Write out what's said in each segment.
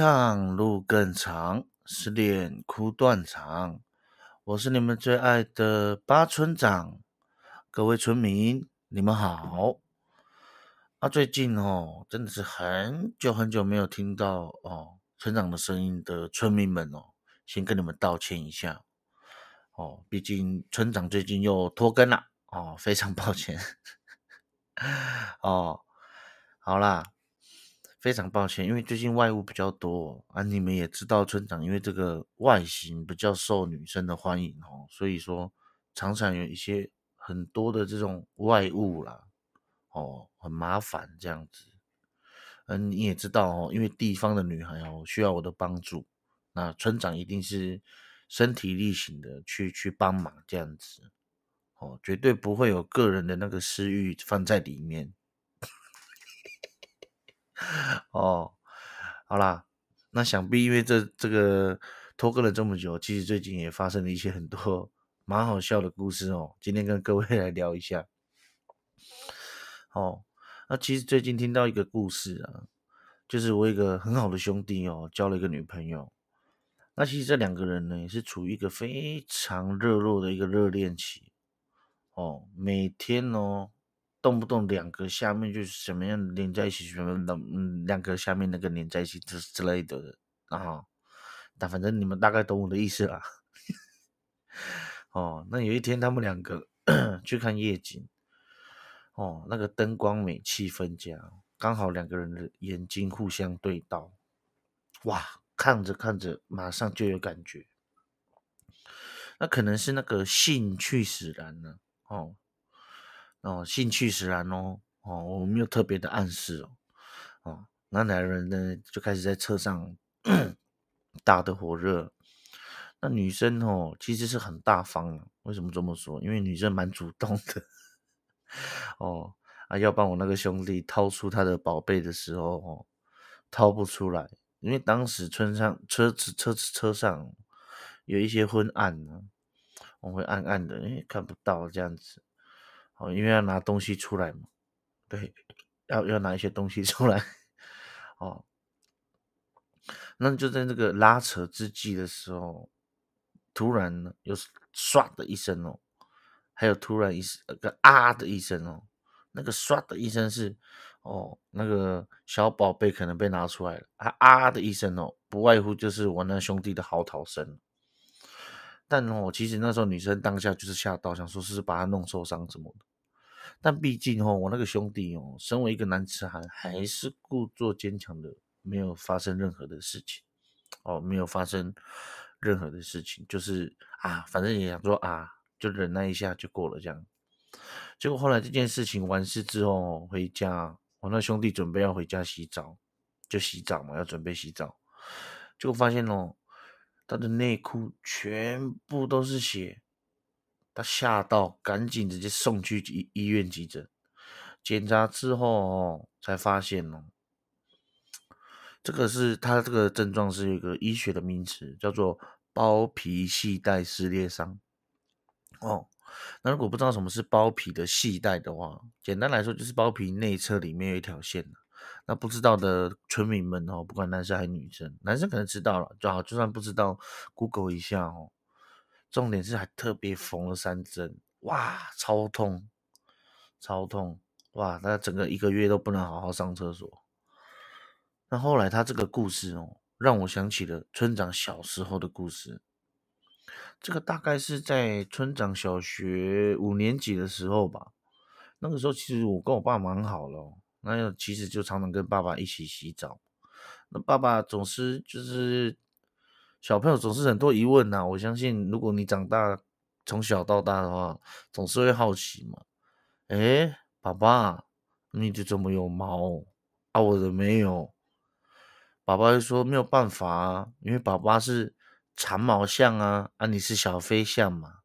唱路更长，失恋哭断肠。我是你们最爱的八村长，各位村民，你们好。啊，最近哦，真的是很久很久没有听到哦村长的声音的村民们哦，先跟你们道歉一下哦，毕竟村长最近又拖更了哦，非常抱歉。哦，好啦。非常抱歉，因为最近外物比较多啊，你们也知道村长因为这个外形比较受女生的欢迎哦，所以说常常有一些很多的这种外物啦，哦，很麻烦这样子。嗯，你也知道哦，因为地方的女孩哦需要我的帮助，那村长一定是身体力行的去去帮忙这样子，哦，绝对不会有个人的那个私欲放在里面。哦，好啦，那想必因为这这个拖更了这么久，其实最近也发生了一些很多蛮好笑的故事哦。今天跟各位 来聊一下。哦，那其实最近听到一个故事啊，就是我一个很好的兄弟哦，交了一个女朋友。那其实这两个人呢，也是处于一个非常热络的一个热恋期。哦，每天哦。动不动两个下面就是什么样连在一起，什么的，嗯，两个下面那个连在一起之之类的然后，但反正你们大概懂我的意思啦。哦，那有一天他们两个 去看夜景，哦，那个灯光美，气氛佳，刚好两个人的眼睛互相对到，哇，看着看着马上就有感觉，那可能是那个兴趣使然呢，哦。哦，兴趣使然哦，哦，我没有特别的暗示哦，哦，那两人呢就开始在车上 打的火热。那女生哦其实是很大方的，为什么这么说？因为女生蛮主动的。哦，啊，要帮我那个兄弟掏出他的宝贝的时候哦，掏不出来，因为当时村上车子车子车上有一些昏暗呢，我会暗暗的，哎，看不到这样子。哦，因为要拿东西出来嘛，对，要要拿一些东西出来，哦，那就在这个拉扯之际的时候，突然呢，又是唰的一声哦，还有突然一声个啊的一声哦，那个唰的一声是哦，那个小宝贝可能被拿出来了，啊啊的一声哦，不外乎就是我那兄弟的嚎啕声。但哦，其实那时候女生当下就是吓到，想说是把他弄受伤什么的。但毕竟哦，我那个兄弟哦，身为一个男子汉，还是故作坚强的，没有发生任何的事情哦，没有发生任何的事情，就是啊，反正也想说啊，就忍耐一下就过了这样。结果后来这件事情完事之后回家，我那兄弟准备要回家洗澡，就洗澡嘛，要准备洗澡，结果发现哦，他的内裤全部都是血。他吓到，赶紧直接送去医医院急诊。检查之后哦，才发现哦，这个是他这个症状是一个医学的名词，叫做包皮系带撕裂伤。哦，那如果不知道什么是包皮的系带的话，简单来说就是包皮内侧里面有一条线那不知道的村民们哦，不管男生还是女生，男生可能知道了就好，就算不知道，Google 一下哦。重点是还特别缝了三针，哇，超痛，超痛，哇，他整个一个月都不能好好上厕所。那后来他这个故事哦，让我想起了村长小时候的故事。这个大概是在村长小学五年级的时候吧。那个时候其实我跟我爸蛮好了，那其实就常常跟爸爸一起洗澡。那爸爸总是就是。小朋友总是很多疑问呐，我相信如果你长大从小到大的话，总是会好奇嘛。哎，爸爸，你的怎么有毛啊？我的没有。爸爸会说没有办法啊，因为爸爸是长毛象啊，啊你是小飞象嘛。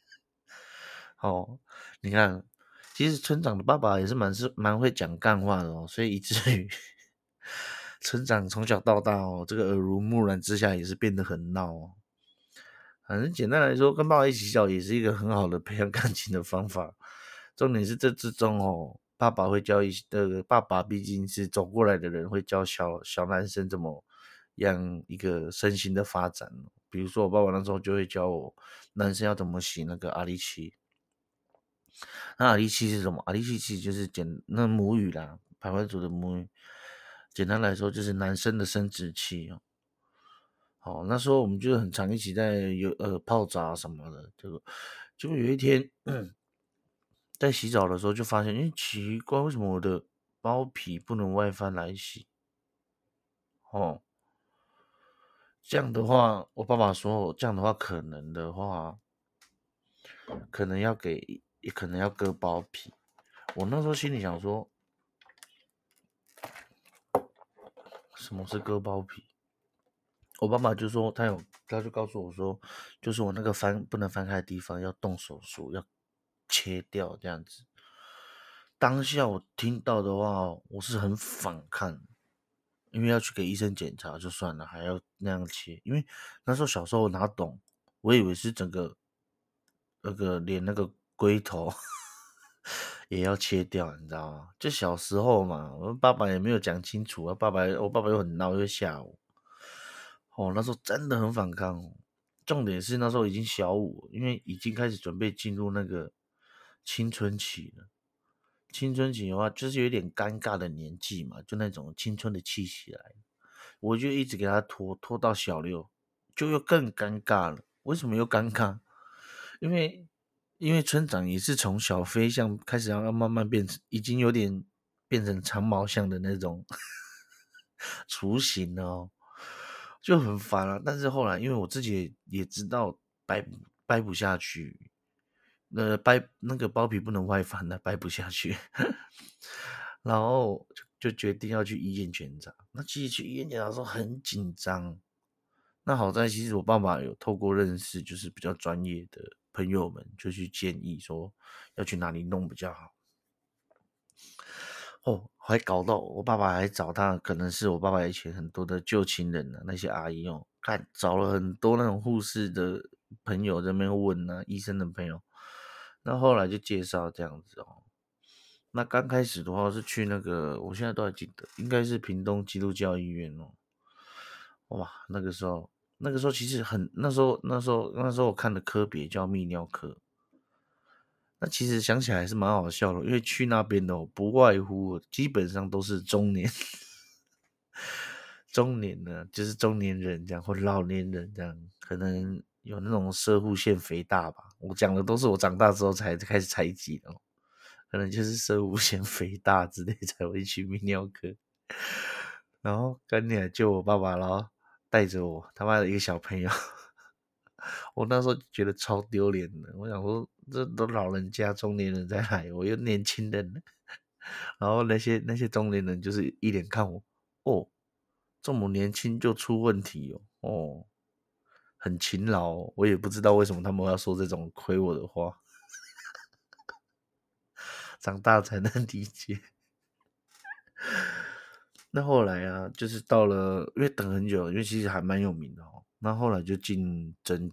哦，你看，其实村长的爸爸也是蛮是蛮会讲干话的哦，所以以至于。成长从小到大哦，这个耳濡目染之下也是变得很闹哦。反正简单来说，跟爸爸一起笑也是一个很好的培养感情的方法。重点是这之中哦，爸爸会教一呃，爸爸毕竟是走过来的人，会教小小男生怎么样一个身心的发展。比如说，我爸爸那时候就会教我男生要怎么洗那个阿力奇。那阿力奇是什么？阿力奇其实就是简那母语啦，排湾族的母语。简单来说，就是男生的生殖器哦。好，那时候我们就很常一起在有呃泡澡什么的，就就有一天。在洗澡的时候就发现，哎，奇怪，为什么我的包皮不能外翻来洗？哦，这样的话，我爸爸说，这样的话可能的话，可能要给，也可能要割包皮。我那时候心里想说，什么是割包皮？我爸爸就说他有，他就告诉我说，就是我那个翻不能翻开的地方要动手术要。切掉这样子，当下我听到的话，我是很反抗，因为要去给医生检查就算了，还要那样切，因为那时候小时候我哪懂，我以为是整个那个连那个龟头也要切掉，你知道吗？就小时候嘛，我爸爸也没有讲清楚啊，爸爸我爸爸又很闹又吓我，哦，那时候真的很反抗，重点是那时候已经小五，因为已经开始准备进入那个。青春期了，青春期的话就是有点尴尬的年纪嘛，就那种青春的气息来，我就一直给他拖拖到小六，就又更尴尬了。为什么又尴尬？因为因为村长也是从小飞象开始，要要慢慢变成，已经有点变成长毛象的那种 雏形哦，就很烦了。但是后来，因为我自己也知道掰掰不下去。呃，掰那个包皮不能外翻的，掰不下去，然后就就决定要去医院检查。那其实去医院检查的时候很紧张。那好在，其实我爸爸有透过认识，就是比较专业的朋友们，就去建议说要去哪里弄比较好。哦，还搞到我爸爸还找他，可能是我爸爸以前很多的旧情人呢，那些阿姨哦，看找了很多那种护士的朋友在那边问呢，医生的朋友。那后来就介绍这样子哦。那刚开始的话是去那个，我现在都还记得，应该是屏东基督教医院哦。哇，那个时候，那个时候其实很，那时候那时候那时候我看的科别叫泌尿科。那其实想起来还是蛮好笑的，因为去那边的不外乎基本上都是中年，中年的，就是中年人这样，或老年人这样，可能。有那种射护腺肥大吧？我讲的都是我长大之后才开始采集的，可能就是射护腺肥大之类才会去泌尿科。然后赶紧来救我爸爸，然后带着我他妈的一个小朋友，我那时候觉得超丢脸的。我想说，这都老人家中年人在来，我又年轻人，然后那些那些中年人就是一脸看我，哦，这么年轻就出问题哦，哦。很勤劳，我也不知道为什么他们要说这种亏我的话。长大才能理解。那后来啊，就是到了，因为等很久，因为其实还蛮有名的哦。那后来就进诊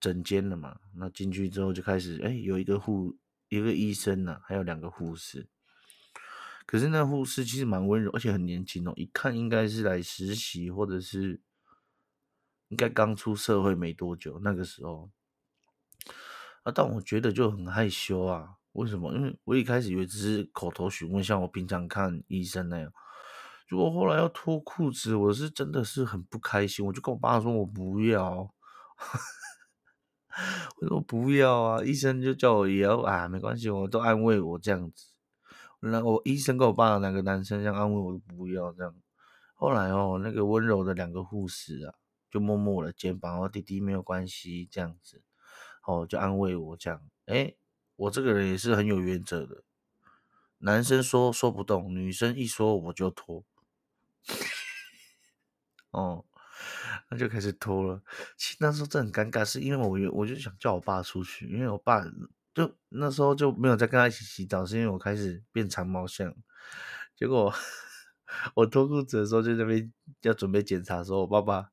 诊间了嘛。那进去之后就开始，哎，有一个护，一个医生呢，还有两个护士。可是那护士其实蛮温柔，而且很年轻哦，一看应该是来实习或者是。应该刚出社会没多久，那个时候啊，但我觉得就很害羞啊。为什么？因为我一开始以为只是口头询问，像我平常看医生那样。如果后来要脱裤子，我是真的是很不开心。我就跟我爸说：“我不要。”我说：“不要啊！”医生就叫我也要啊，没关系，我都安慰我这样子。那我医生跟我爸两个男生这样安慰我，不要这样。后来哦，那个温柔的两个护士啊。就摸摸我的肩膀，哦，弟弟没有关系，这样子，哦，就安慰我这样。哎，我这个人也是很有原则的，男生说说不动，女生一说我就脱。哦，那就开始脱了。其实那时候真的很尴尬，是因为我我就想叫我爸出去，因为我爸就那时候就没有再跟他一起洗澡，是因为我开始变长毛象。结果 我脱裤子的时候，就在那边要准备检查的时候，我爸爸。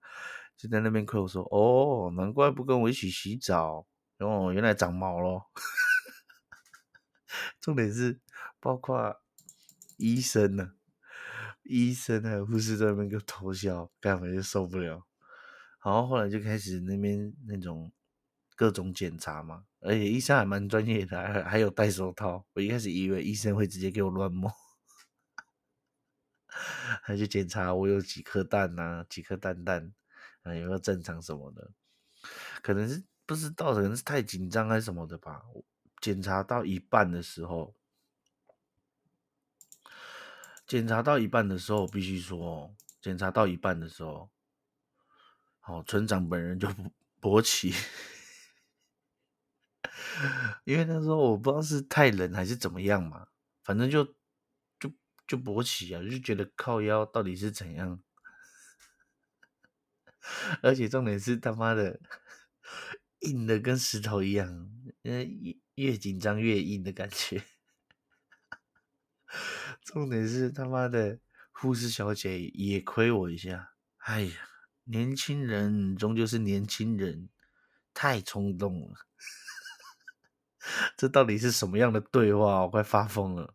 就在那边哭，我说：“哦，难怪不跟我一起洗澡，哦，原来长毛咯。重点是包括医生呢，医生还有护士在那边给我偷笑，根本就受不了。然后后来就开始那边那种各种检查嘛，而且医生还蛮专业的，还还有戴手套。我一开始以为医生会直接给我乱摸，还去检查我有几颗蛋呐，几颗蛋蛋啊有没有正常什么的，可能是不知道，可能是太紧张还是什么的吧。检查到一半的时候，检查到一半的时候，必须说，检查到一半的时候，好，村长本人就勃起，因为那时候我不知道是太冷还是怎么样嘛，反正就就就勃起啊，就觉得靠腰到底是怎样，而且重点是他妈的硬的跟石头一样，嗯。越紧张越硬的感觉，重点是他妈的护士小姐也亏我一下。哎呀，年轻人终究是年轻人，太冲动了。这到底是什么样的对话？我快发疯了。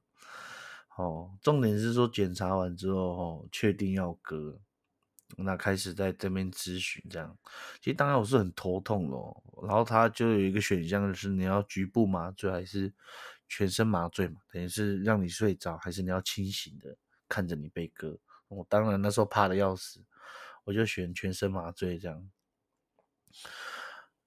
哦，重点是说检查完之后，哦，确定要割。那开始在这边咨询，这样，其实当然我是很头痛咯。然后他就有一个选项，就是你要局部麻醉还是全身麻醉嘛，等于是让你睡着，还是你要清醒的看着你被割。我当然那时候怕的要死，我就选全身麻醉这样，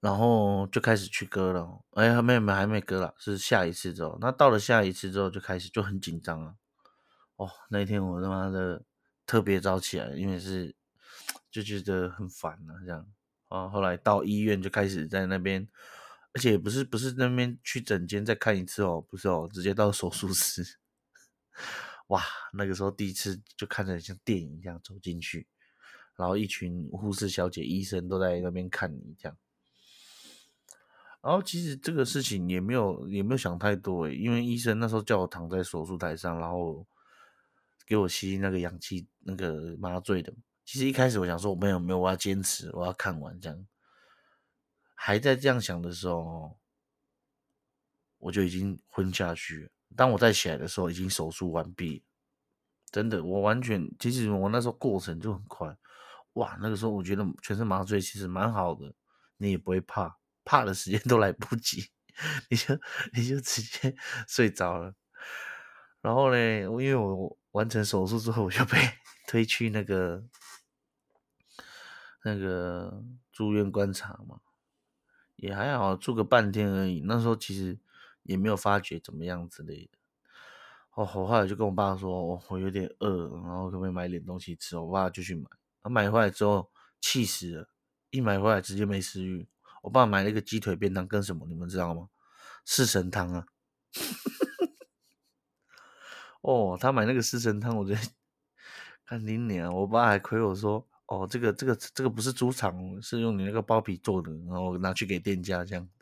然后就开始去割了。哎，还没没还没割了，是下一次之后。那到了下一次之后，就开始就很紧张了。哦，那一天我他妈的特别早起来，因为是。就觉得很烦了，这样啊，后来到医院就开始在那边，而且不是不是那边去诊间再看一次哦，不是哦，直接到手术室，哇，那个时候第一次就看着像电影一样走进去，然后一群护士小姐、医生都在那边看你这样，然后其实这个事情也没有也没有想太多诶，因为医生那时候叫我躺在手术台上，然后给我吸那个氧气那个麻醉的。其实一开始我想说，我没有没有，我要坚持，我要看完这样。还在这样想的时候，我就已经昏下去。当我再起来的时候，已经手术完毕。真的，我完全，其实我那时候过程就很快。哇，那个时候我觉得全身麻醉其实蛮好的，你也不会怕，怕的时间都来不及，你就你就直接 睡着了。然后呢，因为我完成手术之后，我就被 推去那个。那个住院观察嘛，也还好，住个半天而已。那时候其实也没有发觉怎么样之类的。哦，我后来就跟我爸说，我我有点饿，然后可不可以买点东西吃？我爸就去买。他买回来之后气死了，一买回来直接没食欲。我爸买了一个鸡腿便当，跟什么你们知道吗？四神汤啊！哦，他买那个四神汤，我觉得看你娘，我爸还亏我说。哦，这个这个这个不是猪肠，是用你那个包皮做的，然后拿去给店家这样。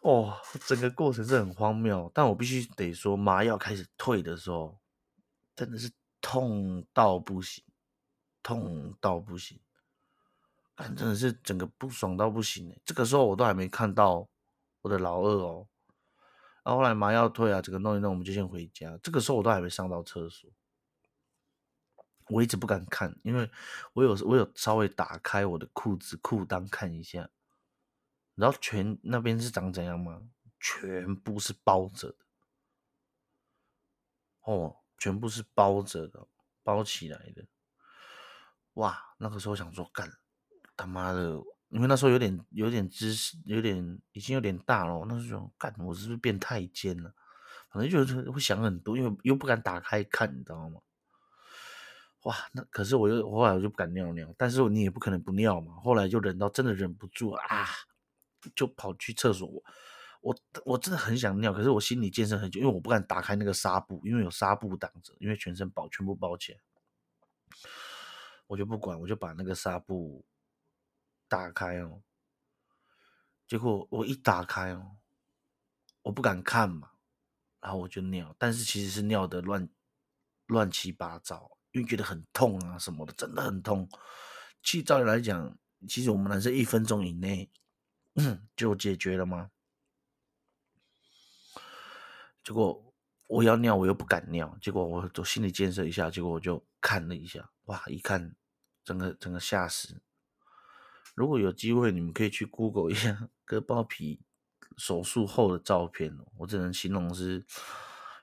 哦，整个过程是很荒谬，但我必须得说，麻药开始退的时候，真的是痛到不行，痛到不行，真的是整个不爽到不行这个时候我都还没看到我的老二哦，然后后来麻药退啊，整个弄一弄，我们就先回家。这个时候我都还没上到厕所。我一直不敢看，因为我有我有稍微打开我的裤子裤裆看一下，然后全那边是长怎样吗？全部是包着的，哦，全部是包着的，包起来的。哇，那个时候想说干他妈的，因为那时候有点有点知识，有点已经有点大了，那时候干我是不是变太监了？反正就是会想很多，因为又不敢打开看，你知道吗？哇，那可是我又后来我就不敢尿尿，但是你也不可能不尿嘛。后来就忍到真的忍不住啊，就跑去厕所。我我真的很想尿，可是我心里健身很久，因为我不敢打开那个纱布，因为有纱布挡着，因为全身包全部包起来。我就不管，我就把那个纱布打开哦。结果我一打开哦，我不敢看嘛，然后我就尿，但是其实是尿的乱乱七八糟。因为觉得很痛啊什么的，真的很痛。其实照理来讲，其实我们男生一分钟以内 就解决了吗？结果我要尿，我又不敢尿，结果我做心理建设一下，结果我就看了一下，哇，一看，整个整个吓死。如果有机会，你们可以去 Google 一下割包皮手术后的照片哦，我只能形容是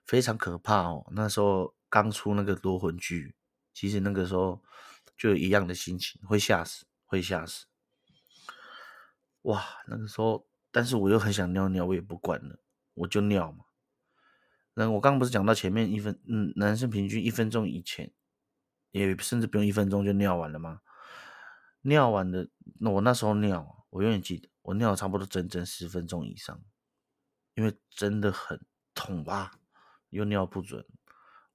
非常可怕哦。那时候刚出那个夺魂剧，其实那个时候就有一样的心情，会吓死，会吓死。哇，那个时候，但是我又很想尿尿，我也不管了，我就尿嘛。那我刚刚不是讲到前面一分，嗯，男生平均一分钟以前，也甚至不用一分钟就尿完了吗？尿完的，那我那时候尿，我永远记得，我尿差不多整整十分钟以上，因为真的很痛吧，又尿不准，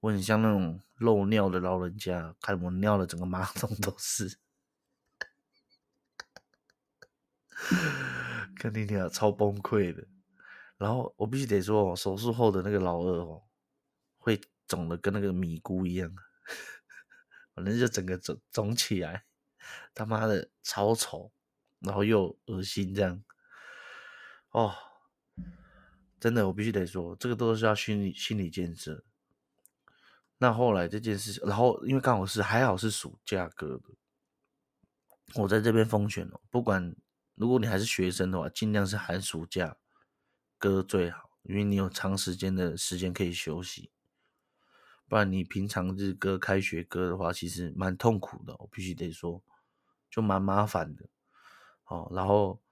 我很像那种漏尿的老人家，看我尿的整个马桶都是。肯定听超崩溃的，然后我必须得说，手术后的那个老二哦，会肿的跟那个米菇一样，反正就整个肿肿起来，他妈的超丑，然后又恶心这样，哦，真的我必须得说，这个都是要心理心理建设。那后来这件事，然后因为刚好是还好是暑假割的，我在这边封选哦，不管。如果你还是学生的话，尽量是寒暑假割最好，因为你有长时间的时间可以休息。不然你平常日割、开学割的话，其实蛮痛苦的，我必须得说，就蛮麻烦的。哦，然后，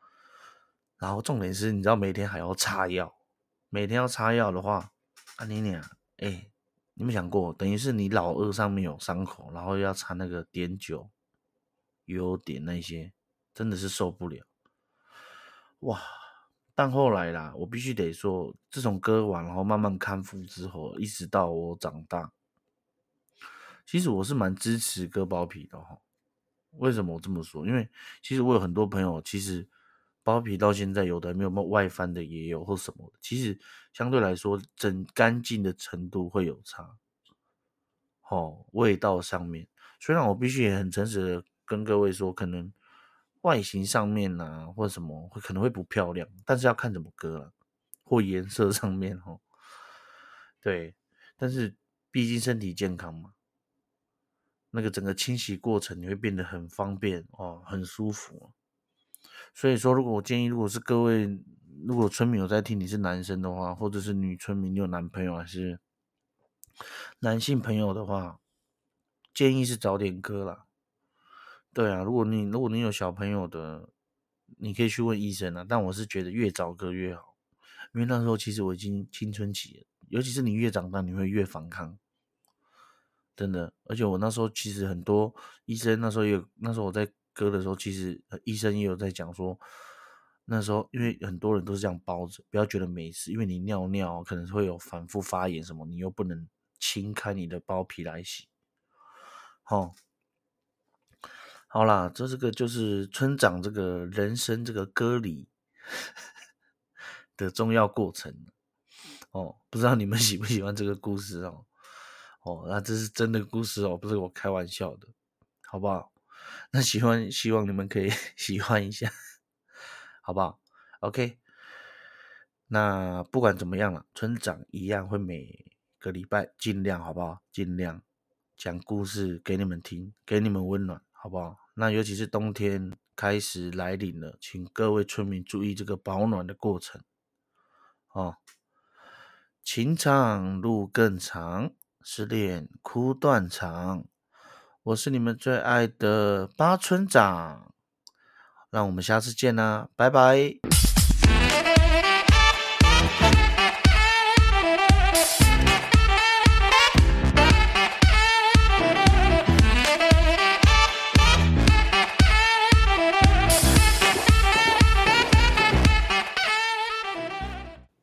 然后重点是，你知道每天还要擦药，每天要擦药的话，啊你俩，哎，你们想过，等于是你老二上面有伤口，然后要擦那个碘酒、油点那些，真的是受不了。哇！但后来啦，我必须得说，自从割完，然后慢慢康复之后，一直到我长大，其实我是蛮支持割包皮的哈。为什么我这么说？因为其实我有很多朋友，其实包皮到现在有的没有外翻的也有，或什么，其实相对来说整干净的程度会有差。哦，味道上面，虽然我必须也很诚实的跟各位说，可能。外形上面呢，或什么会可能会不漂亮，但是要看怎么割了，或颜色上面哦。对，但是毕竟身体健康嘛，那个整个清洗过程你会变得很方便哦，很舒服。所以说，如果我建议，如果是各位，如果村民有在听，你是男生的话，或者是女村民，你有男朋友还是男性朋友的话，建议是早点割了。对啊，如果你如果你有小朋友的，你可以去问医生啊。但我是觉得越早割越好，因为那时候其实我已经青春期了，尤其是你越长大，你会越反抗，真的。而且我那时候其实很多医生那时候有，那时候我在割的时候，其实医生也有在讲说，那时候因为很多人都是这样包着，不要觉得没事，因为你尿尿可能会有反复发炎什么，你又不能清开你的包皮来洗，好。好啦，这这个就是村长这个人生这个割礼的重要过程哦。不知道你们 喜不喜欢这个故事哦？哦，那这是真的故事哦，不是我开玩笑的，好不好？那喜欢，希望你们可以 喜欢一下，好不好？OK。那不管怎么样了，村长一样会每个礼拜尽量，好不好？尽量讲故事给你们听，给你们温暖，好不好？那尤其是冬天开始来临了，请各位村民注意这个保暖的过程哦。情长路更长，失恋哭断肠，我是你们最爱的八村长。让我们下次见啦，拜拜。